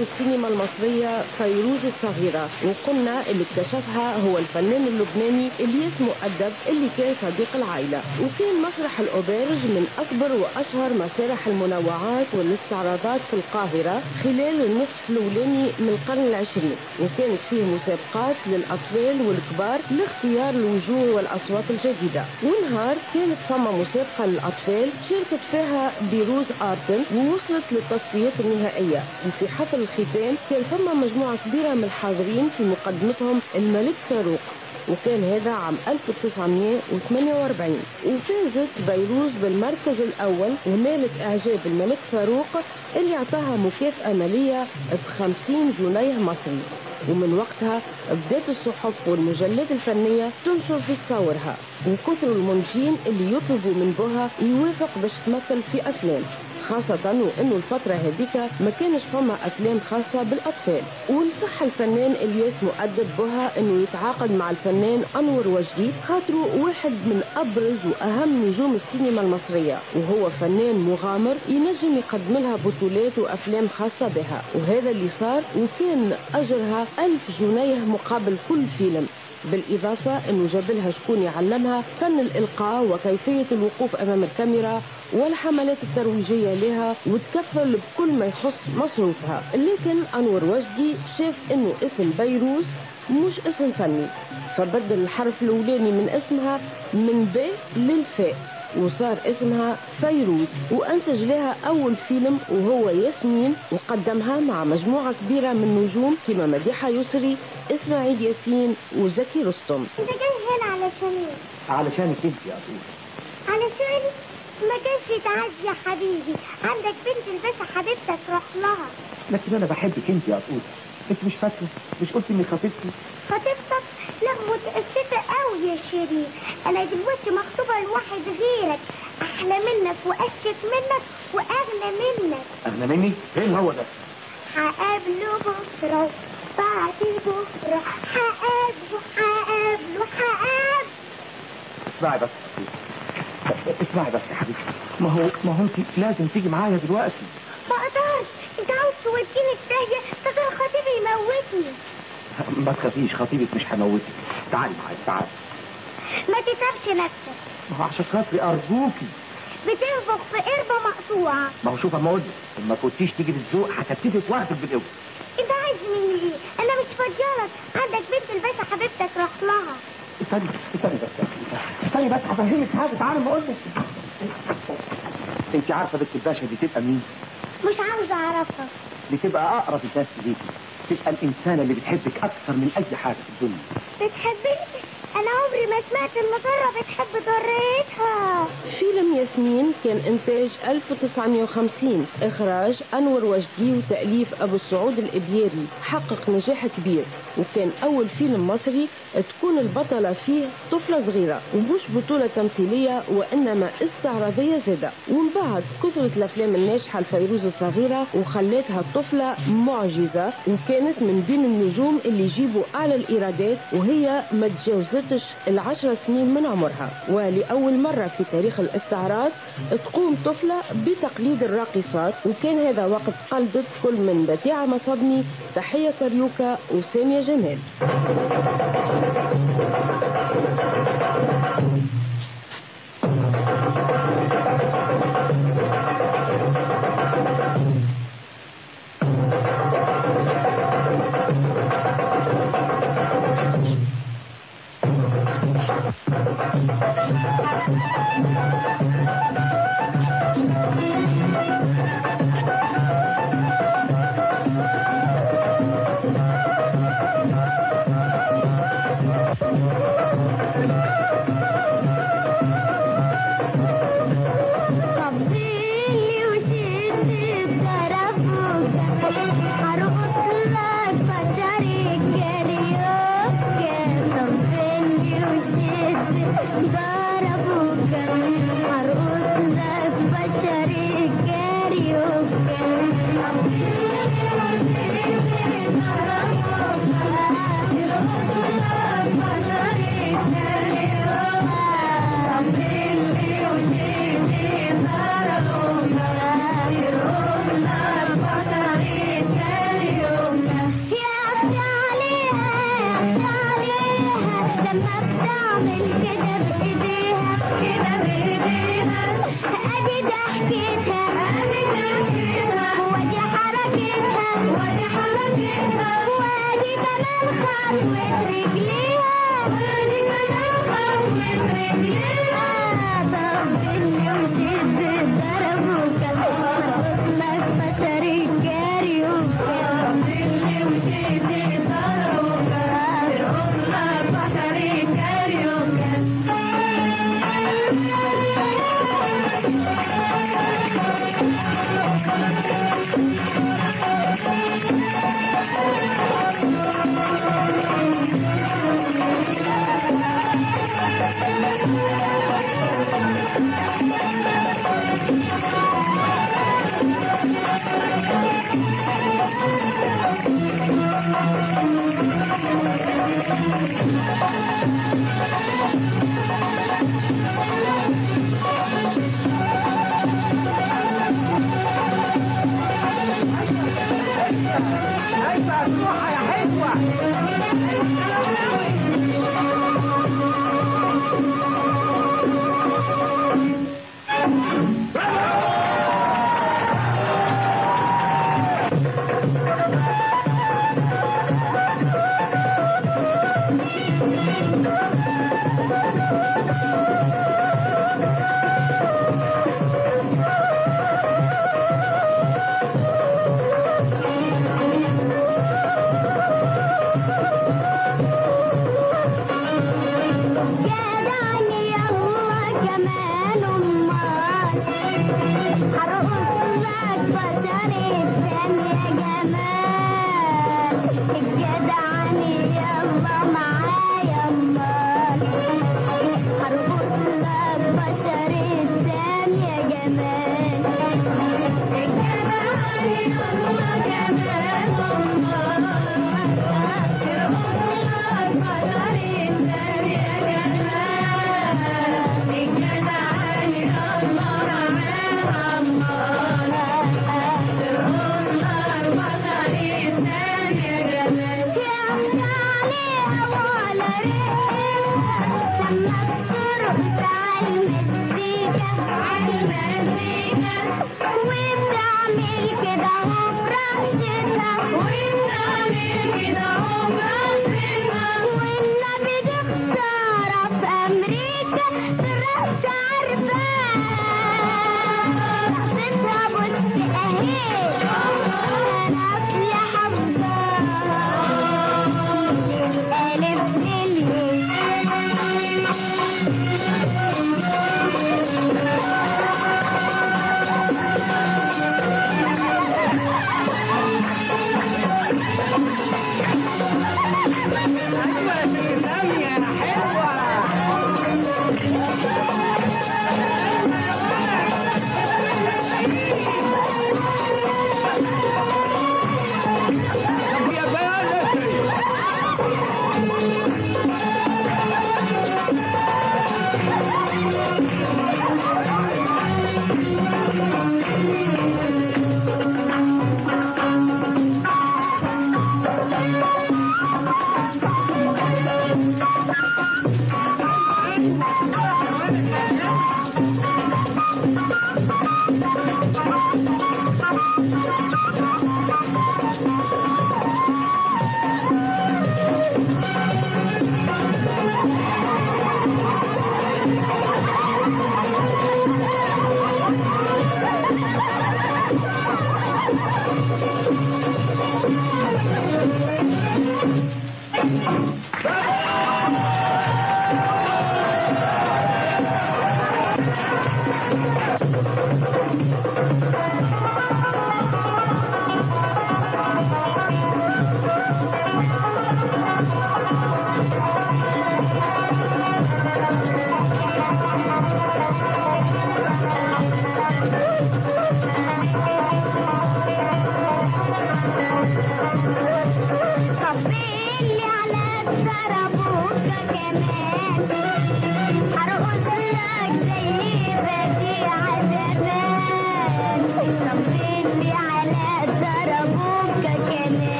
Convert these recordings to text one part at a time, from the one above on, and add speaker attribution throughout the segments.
Speaker 1: معجزة السينما المصرية فيروز الصغيرة. وقلنا اللي اكتشفها هو الفنان اللبناني اللي اسمه أدب اللي كان صديق العائلة. وكان مسرح الأوبرج من أكبر وأشهر مسارح المنوعات والاستعراضات في القاهرة خلال النصف الأولاني من القرن العشرين. وكانت فيه مسابقات للأطفال والكبار لاختيار الوجوه والأصوات الجديدة. ونهار كانت فما مسابقة للأطفال شاركت فيها بيروز آرتن ووصلت للتصفيات النهائية. وفي حفل الختام كان فما مجموعة كبيرة من الحاضرين في مقدمتهم الملك فاروق وكان هذا عام 1948 وفازت بيروز بالمركز الأول ونالت إعجاب الملك فاروق اللي أعطاها مكافأة مالية ب 50 جنيه مصري. ومن وقتها بدأت الصحف والمجلات الفنية تنشر في تصاورها وكثر المنتجين اللي يطلبوا من بوها يوافق باش تمثل في أفلام خاصة وانه الفترة هذيك ما كانش فما أفلام خاصة بالأطفال. ونصح الفنان إلياس مؤدب بها إنه يتعاقد مع الفنان أنور وجدي خاطره واحد من أبرز وأهم نجوم السينما المصرية. وهو فنان مغامر ينجم يقدم لها بطولات وأفلام خاصة بها. وهذا اللي صار وكان أجرها ألف جنيه مقابل كل فيلم. بالإضافة أنه جاب لها شكون يعلمها فن الإلقاء وكيفية الوقوف أمام الكاميرا والحملات الترويجية لها وتكفل بكل ما يخص مصروفها. لكن أنور وجدي شاف أنه اسم بيروز مش اسم فني فبدل الحرف الأولاني من اسمها من ب للفاء وصار اسمها فيروز وأنتج لها أول فيلم وهو ياسمين وقدمها مع مجموعة كبيرة من نجوم كما مديحة يسري اسماعيل ياسين وزكي رستم.
Speaker 2: انت جاي هنا علشان إيه؟
Speaker 3: علشانك انت يا أبوي
Speaker 2: علشان ما كانش تعدي يا حبيبي. عندك بنت الباشا حبيبتك روح لها.
Speaker 3: لكن أنا بحبك أنت يا أبوي أنت مش فاكرة؟ مش قلت اني خطيبتي؟
Speaker 2: خطيبتك؟ لا متأسفة قوي يا شيرين. أنا دلوقتي مخطوبة لواحد غيرك. أحلى منك واشك منك وأغنى منك.
Speaker 3: أغنى مني؟ فين هو ده؟
Speaker 2: هقابله بكرة. بعد بكرة هقابله هقابله هقابله
Speaker 3: اسمعي بس. اسمعي بس يا حبيبتي. ما هو ما هو انت لازم تيجي معايا دلوقتي.
Speaker 2: ما أقدرش. انت عاوز توديني في داهية؟ كان خطيبي يموتني.
Speaker 3: ما تخافيش خطيبك مش هموتك تعالي معايا تعالي.
Speaker 2: ما تتعبش نفسك.
Speaker 3: ما هو عشان خاطري أرجوكي.
Speaker 2: بتنفخ في قربة مقطوعة.
Speaker 3: ما هو شوف أقول لك ما كنتيش تيجي بالذوق هتبتدي واخدك
Speaker 2: عايز مني أنا مش فاضيالك. عندك بنت الباشا حبيبتك روح لها.
Speaker 3: استني استني بس استني بس هفهمك حاجة. تعالي ما لك انت عارفة بنت الباشا دي تبقى مين؟
Speaker 2: مش عاوزة أعرفها.
Speaker 3: دي تبقى أقرب الناس ليكي. تبقى الإنسانة اللي بتحبك أكثر من أي حاجة في الدنيا.
Speaker 2: بتحبني؟ أنا عمري ما سمعت ان ضرة بتحب ضرتها
Speaker 1: فيلم ياسمين كان إنتاج 1950 إخراج أنور وجدي وتأليف أبو السعود الإبياري حقق نجاح كبير. وكان أول فيلم مصري تكون البطلة فيه طفلة صغيرة. ومش بطولة تمثيلية وإنما استعراضية زادة ومن بعد كثرت الأفلام الناجحة لفيروز الصغيرة وخلتها الطفلة معجزة. وكانت من بين النجوم اللي يجيبوا أعلى الإيرادات وهي ما تجاوزتش العشر سنين من عمرها ولأول مرة في تاريخ الاستعراض تقوم طفلة بتقليد الراقصات وكان هذا وقت قلدت كل من بديعة مصبني تحية كاريوكا وسامية جمال.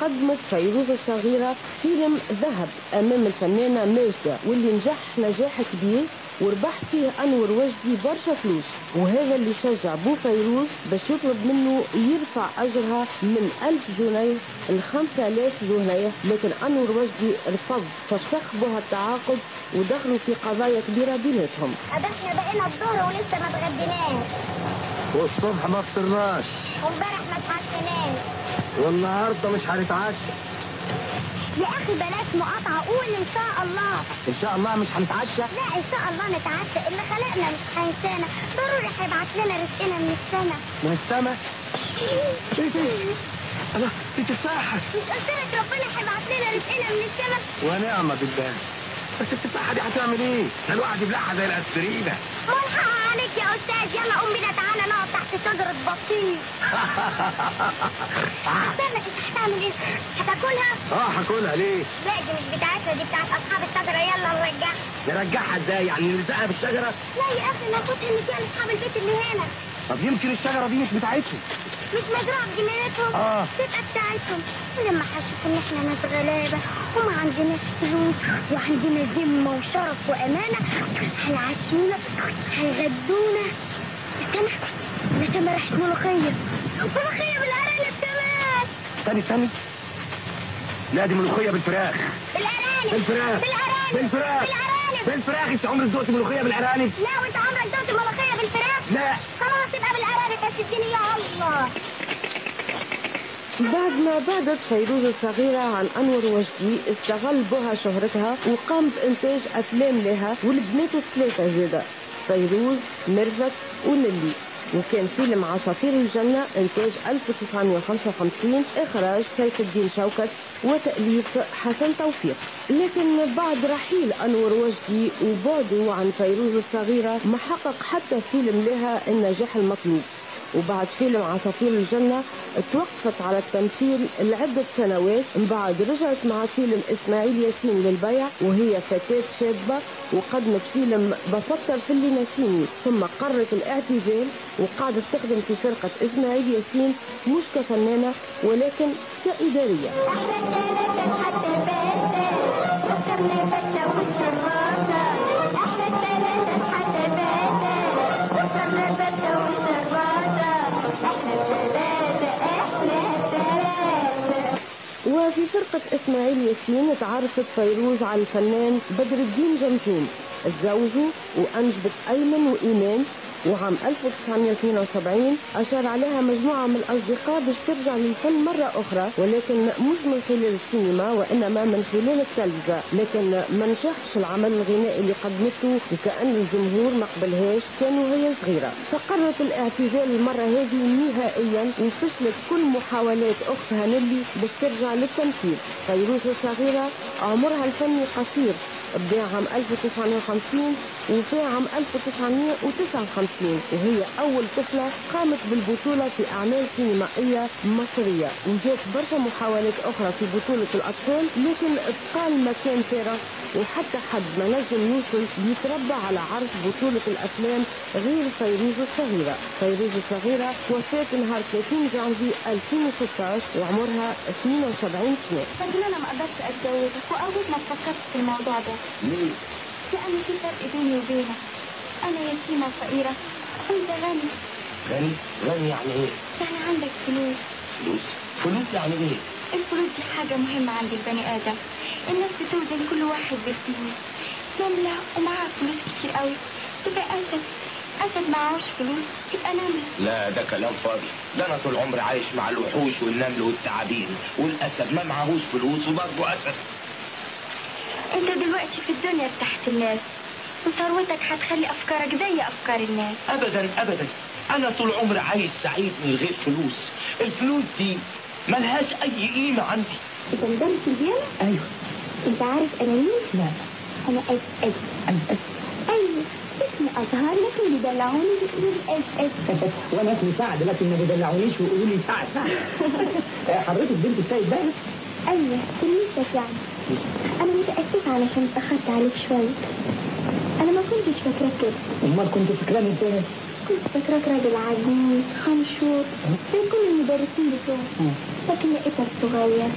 Speaker 1: قدمت فيروز الصغيرة فيلم ذهب أمام الفنانة ماجدة واللي نجح نجاح كبير وربح فيه أنور وجدي برشا فلوس. وهذا اللي شجع بو فيروز باش يطلب منه يرفع أجرها من ألف جنيه ل 5000 جنيه. لكن أنور وجدي رفض فسخ بها التعاقد ودخلوا في قضايا كبيرة بيناتهم.
Speaker 3: إحنا بقينا الظهر ولسه ما اتغديناش
Speaker 4: والصبح ما فطرناش.
Speaker 3: وامبارح ما اتعشيناش
Speaker 4: والنهاردة مش هنتعشى.
Speaker 3: يا أخي بلاش مقاطعة قول إن شاء الله.
Speaker 4: إن شاء الله مش هنتعشى؟
Speaker 3: لا إن شاء الله نتعشى. اللي خلقنا مش هينسانا ضروري هيبعت لنا رزقنا من السما
Speaker 4: من السما إيه الله دي تفاحة.
Speaker 3: مش قلت لك ربنا هيبعت لنا رزقنا من السما
Speaker 4: ونعم بالله. بس التفاحة دي هتعمل إيه؟ ده الواحد يبلعها زي الاسبرينة
Speaker 3: ملحق عليك يا أستاذ يلا قوم بينا تعالى نقعد تحت شجرة بطيخ استنى هتعمل إيه؟ هتاكلها؟
Speaker 4: آه هاكلها ليه؟
Speaker 3: لا دي مش بتاعتنا دي بتاعت أصحاب الشجرة يلا نرجعها
Speaker 4: نرجعها إزاي؟ يعني نلزقها بالشجرة؟
Speaker 3: لا يا أخي ناخدها اللي فيها لاصحاب البيت اللي هنا
Speaker 4: طب يمكن الشجرة دي مش بتاعتهم.
Speaker 3: مش مزروعة بجنينتهم
Speaker 4: آه.
Speaker 3: تبقى بتاعتهم. ولما حسوا إن إحنا ناس غلابة وما عندناش فلوس وعندنا ذمة وشرف وأمانة هيعشونا هيغدونا استنى أنا سامع ريحة ملوخية. ملوخية بالارانب كمان
Speaker 4: استني استني لا دي ملوخية بالفراخ.
Speaker 3: بالأرانب.
Speaker 4: بالفراخ.
Speaker 3: بالأرانب.
Speaker 4: بالفراخ.
Speaker 3: بالارانب
Speaker 4: بالفراخ انت عمرك ذقت ملوخية بالارانب؟
Speaker 3: لا وانت عمرك دوت ملوخية بالفراخ؟
Speaker 4: لا.
Speaker 3: خلاص يبقى بالارانب بس اديني يا الله.
Speaker 1: بعد ما بعدت فيروز الصغيرة عن أنور وجدي استغل بها شهرتها وقام بإنتاج أفلام لها والبنات الثلاثة زادة فيروز ميرفت ونيلي. وكان فيلم عصافير الجنة إنتاج 1955 إخراج سيف الدين شوكت وتأليف حسن توفيق. لكن بعد رحيل أنور وجدي وبعده عن فيروز الصغيرة ما حقق حتى فيلم لها النجاح المطلوب. وبعد فيلم عصافير الجنة توقفت على التمثيل لعدة سنوات. من بعد رجعت مع فيلم إسماعيل ياسين للبيع وهي فتاة شابة وقدمت فيلم بفكر في اللي نسيني ثم قررت الاعتزال وقعدت تخدم في فرقة إسماعيل ياسين مش كفنانة ولكن كإدارية. وفي فرقة إسماعيل ياسين تعرفت فيروز على الفنان بدر الدين جمجوم تزوجوا وأنجبت أيمن وإيمان وعام 1972 أشار عليها مجموعة من الأصدقاء باش ترجع للفن مرة أخرى ولكن مش من خلال السينما وإنما من خلال التلفزة. لكن ما نجحش العمل الغنائي اللي قدمته وكأن الجمهور ما قبلهاش كانوا هي صغيرة. فقررت الاعتزال المرة هذه نهائيا وفشلت كل محاولات أختها نيلي باش ترجع للتمثيل. فيروز الصغيرة عمرها الفني قصير بدأ عام 1950 وفي عام 1959 وهي أول طفلة قامت بالبطولة في أعمال سينمائية مصرية. وجات برشا محاولات أخرى في بطولة الأطفال لكن بقى مكان فارغ وحتى حد ما نجم يوصل يتربى على عرض بطولة الأفلام غير فيروز الصغيرة. فيروز الصغيرة توفات نهار 30 جانفي 2016 وعمرها 72 سنة.
Speaker 3: لكن أنا ما قدرتش اتجوزك وأول ما فكرت في الموضوع ده.
Speaker 4: ليه؟
Speaker 3: لأن في فرق بيني وبينك. أنا يتيمه فقيره وانت غني.
Speaker 4: غني؟ غني يعني إيه؟
Speaker 3: يعني عندك فلوس.
Speaker 4: فلوس؟ فلوس يعني إيه؟
Speaker 3: الفلوس دي حاجة مهمة عند البني آدم. الناس بتوزن كل واحد بالفلوس نملة ومعاها فلوس كتير قوي. تبقى انت
Speaker 5: أسد معهوش فلوس. يبقى نمر
Speaker 3: لا ده كلام فاضي. ده أنا طول عمري عايش مع الوحوش والنمل والتعابين. والأسد ما معهوش فلوس وبرضه أسد.
Speaker 5: انت دلوقتي في الدنيا تحت الناس وثروتك هتخلي أفكارك زي أفكار الناس.
Speaker 3: ابدا ابدا. أنا طول عمري عايش سعيد من غير فلوس. الفلوس دي ملهاش أي قيمة عندي.
Speaker 5: انت مدرس البيانو
Speaker 3: أيوه.
Speaker 5: أنت عارف أنا مين؟
Speaker 3: لا.
Speaker 5: أنا إس إس.
Speaker 3: أنا
Speaker 5: أيوه. اسمي ازهر لكن بيدلعوني بيقولوا لي إس إس.
Speaker 3: وأنا اسمي سعد لكن ما بيدلعونيش ويقولوا لي سعد. سعد حضرتك بنت السيد بقى
Speaker 5: أيوه. تلميذك يعني أنا متاسفه علشان اتاخرت عليك شوية أنا ما كنتش فاكراك. كده
Speaker 3: أمال كنت فاكراني إزاي؟
Speaker 5: كنت فاكراك راجل عجوز خمشور زي كل المدرسين بتوعي لكن لقيتك صغير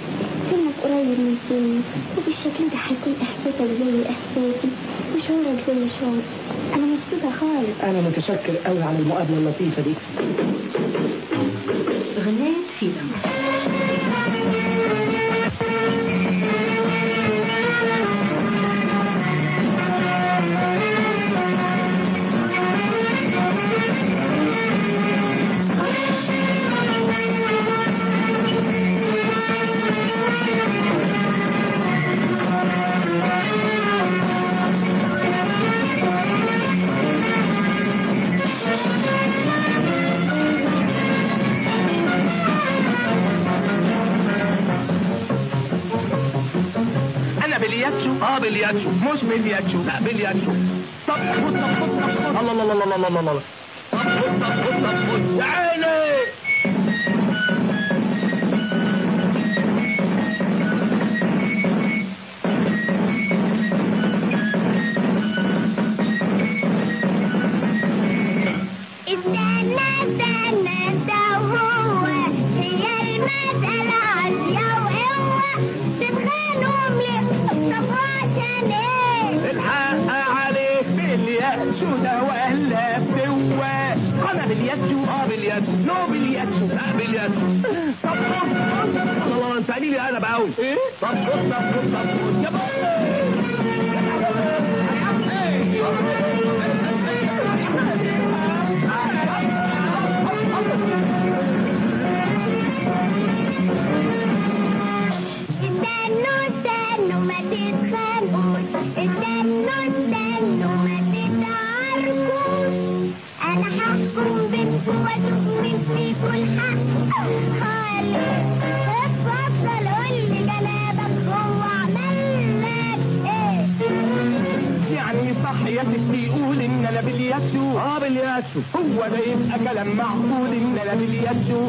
Speaker 5: سنك قريب من سني وبالشكل ده هيكون إحساسك زي إحساسي وشعورك زي شعوري. أنا مبسوطة خالص.
Speaker 3: أنا متشكر قوي على المقابلة اللطيفة دي.
Speaker 6: غناية فيلم
Speaker 3: أنا آه بلياتشو مش بلياتشو لا بلياتشو طب خد طب خد طب خد معقول ان أنا بالياتشو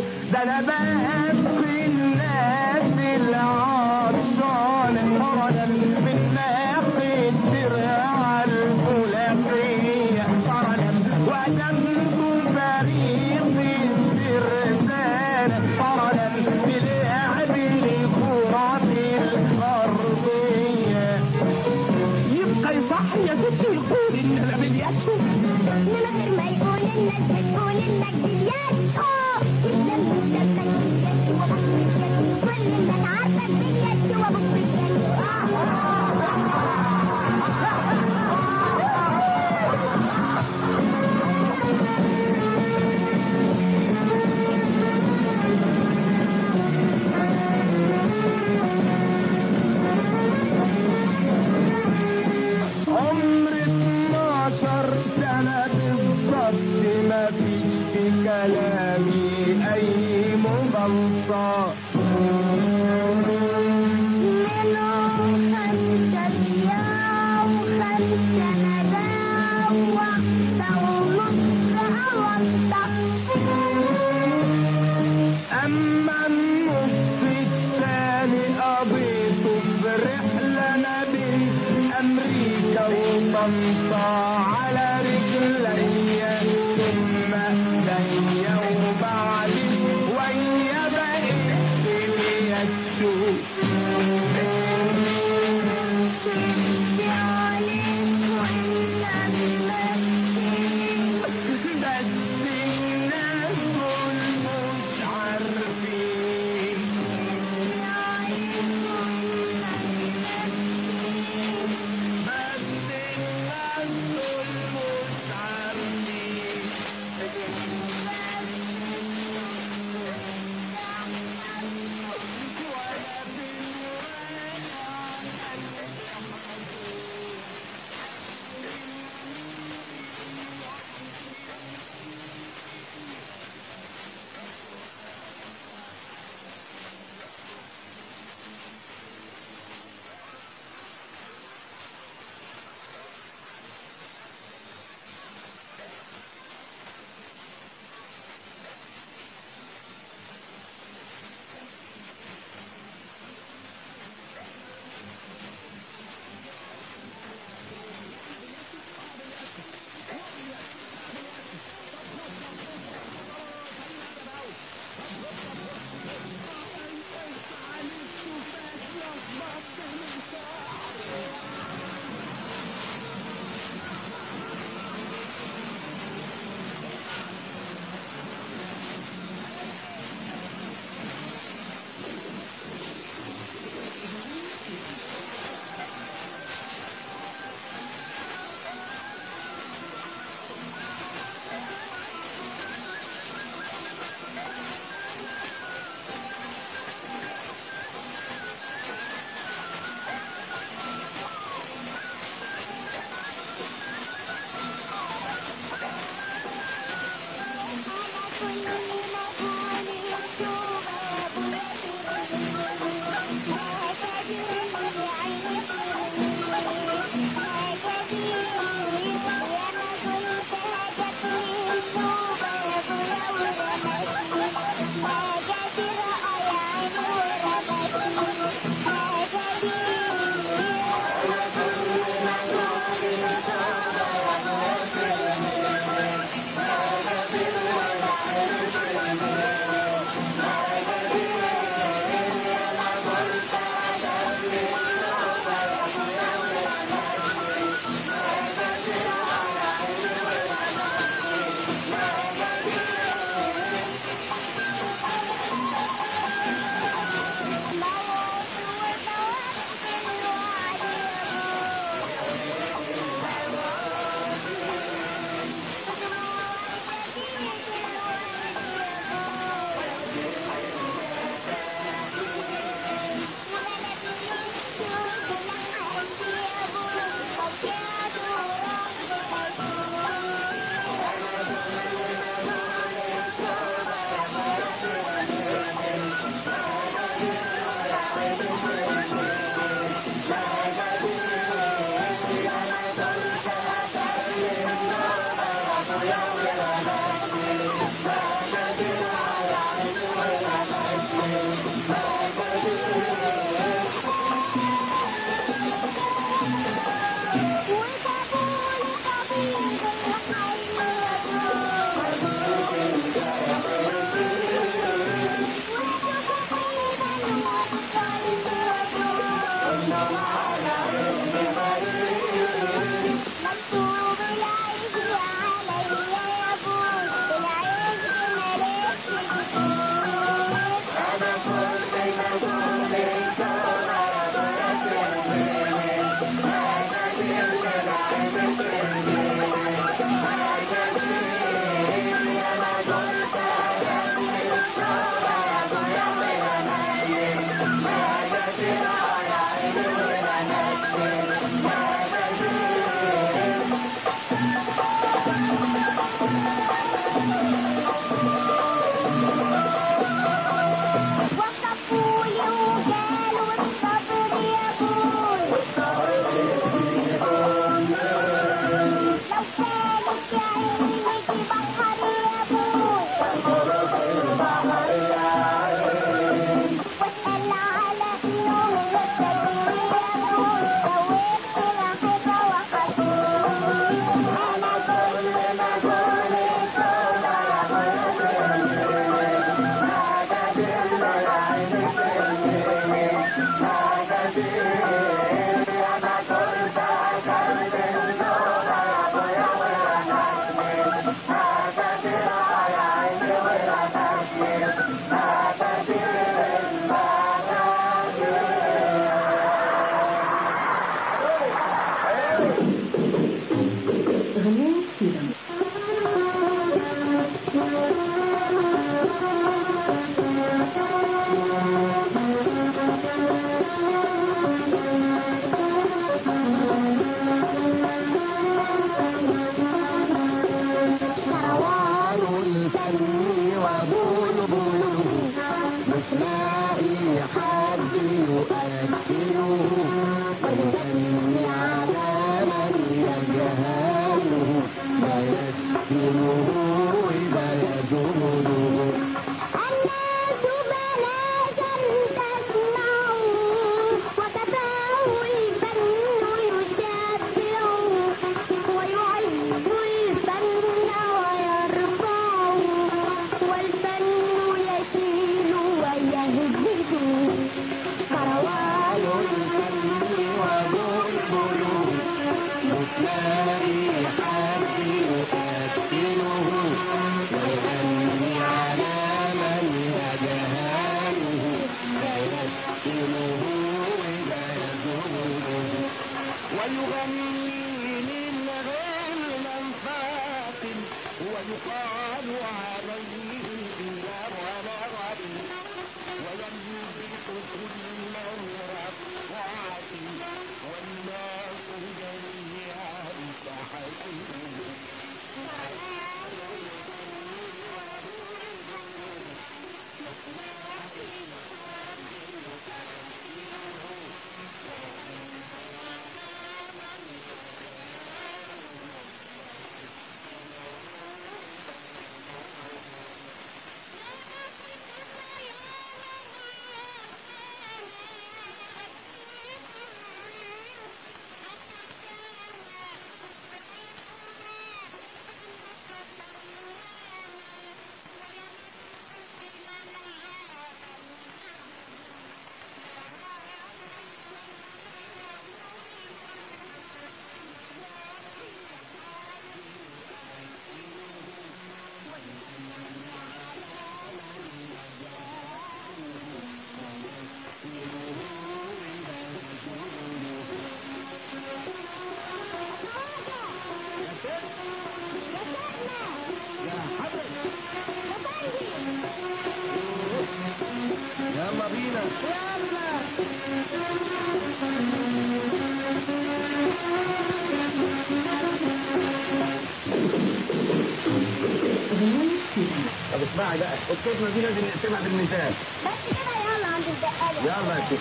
Speaker 3: لا القسمه دي لازم نقسمها بالمثال
Speaker 2: بس كده يلا عند الدقاله
Speaker 3: يلا يا شيخ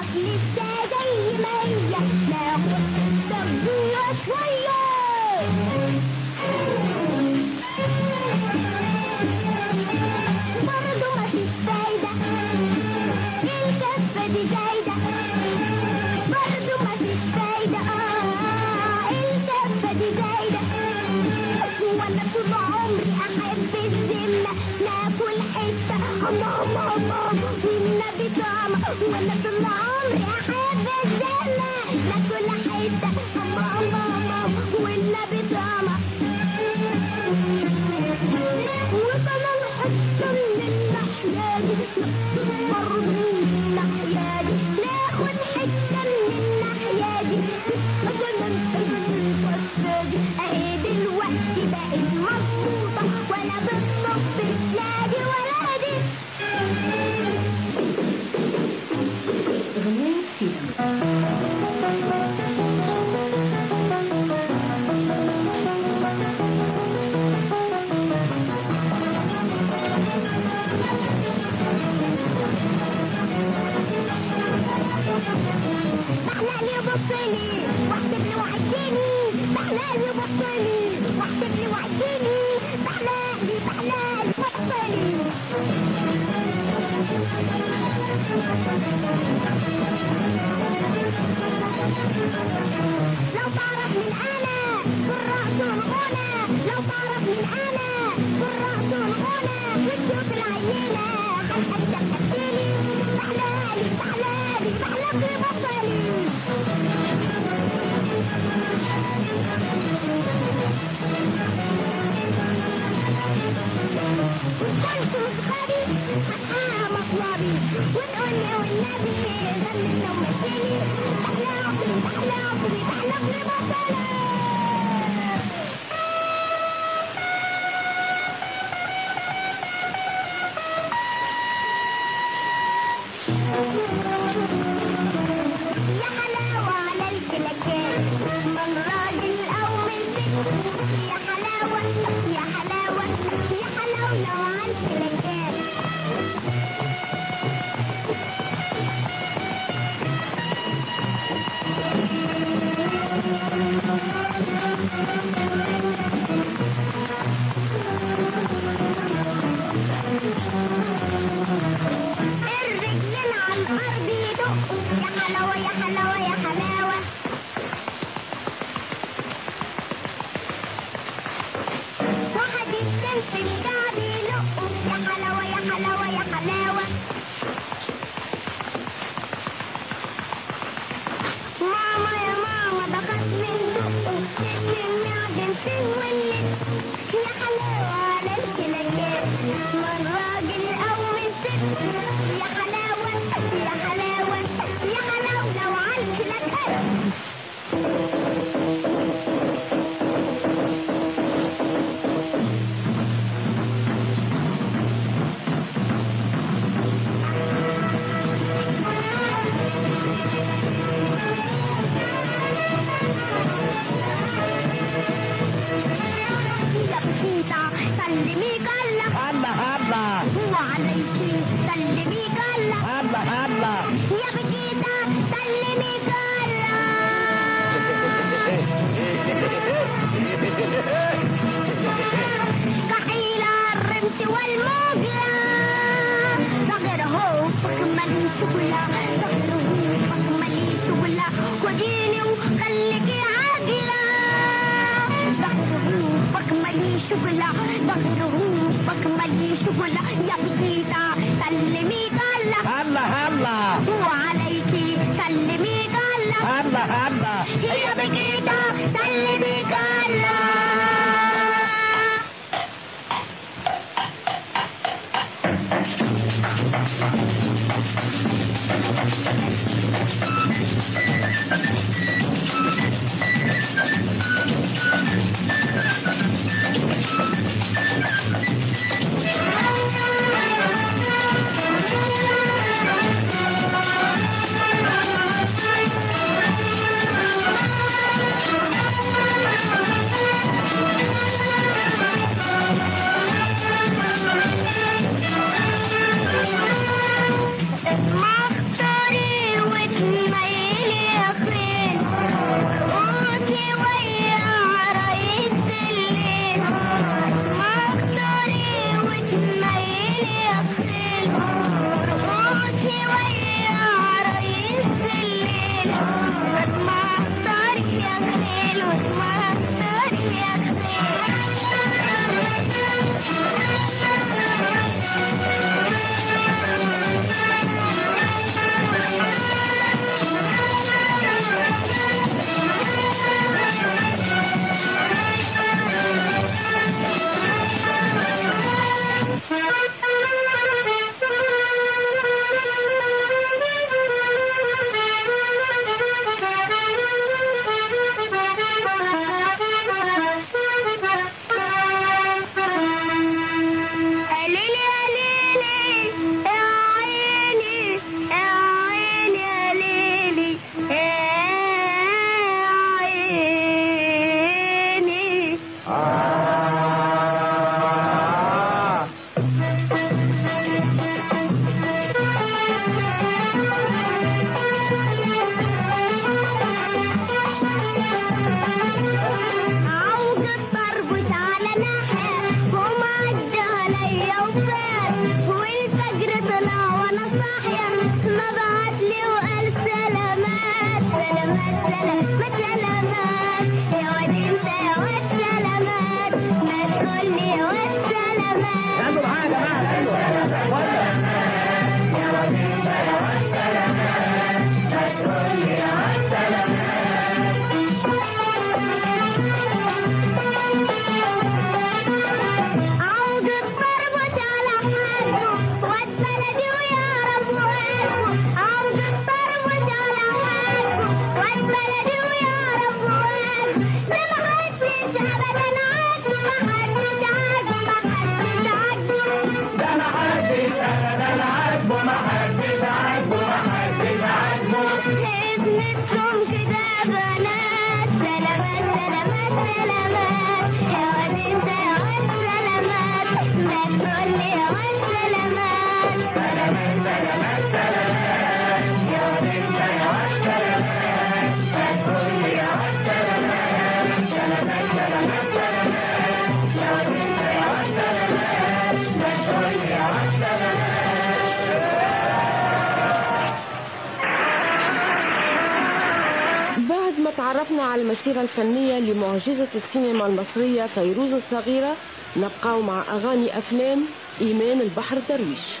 Speaker 3: المسيرة الفنية لمعجزة السينما المصرية فيروز الصغيرة. نبقاو مع أغاني أفلام. إيمان البحر درويش.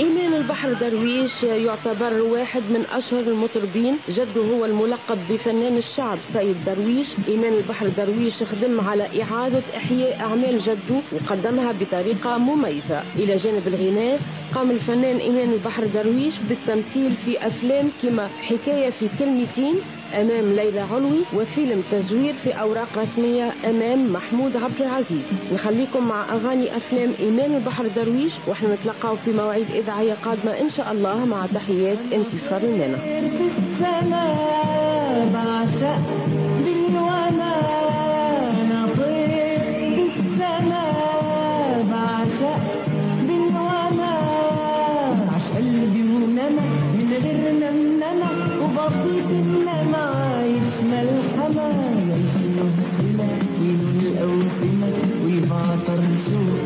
Speaker 1: إيمان البحر درويش يعتبر واحد من أشهر المطربين جده هو الملقب بفنان الشعب سيد درويش. إيمان البحر درويش خدم على إعادة إحياء أعمال جده وقدمها بطريقة مميزة. إلى جانب الغناء قام الفنان إيمان البحر درويش بالتمثيل في أفلام كما حكاية في كلمتين أمام ليلى علوي وفيلم تزوير في أوراق رسمية أمام محمود عبد العزيز. نخليكم مع أغاني أفلام إيمان البحر درويش وإحنا نتلقاو في مواعيد إذاعية قادمة إن شاء الله مع تحيات انتصار
Speaker 7: السماء. بعشق الأوسمة ويبعطر شوق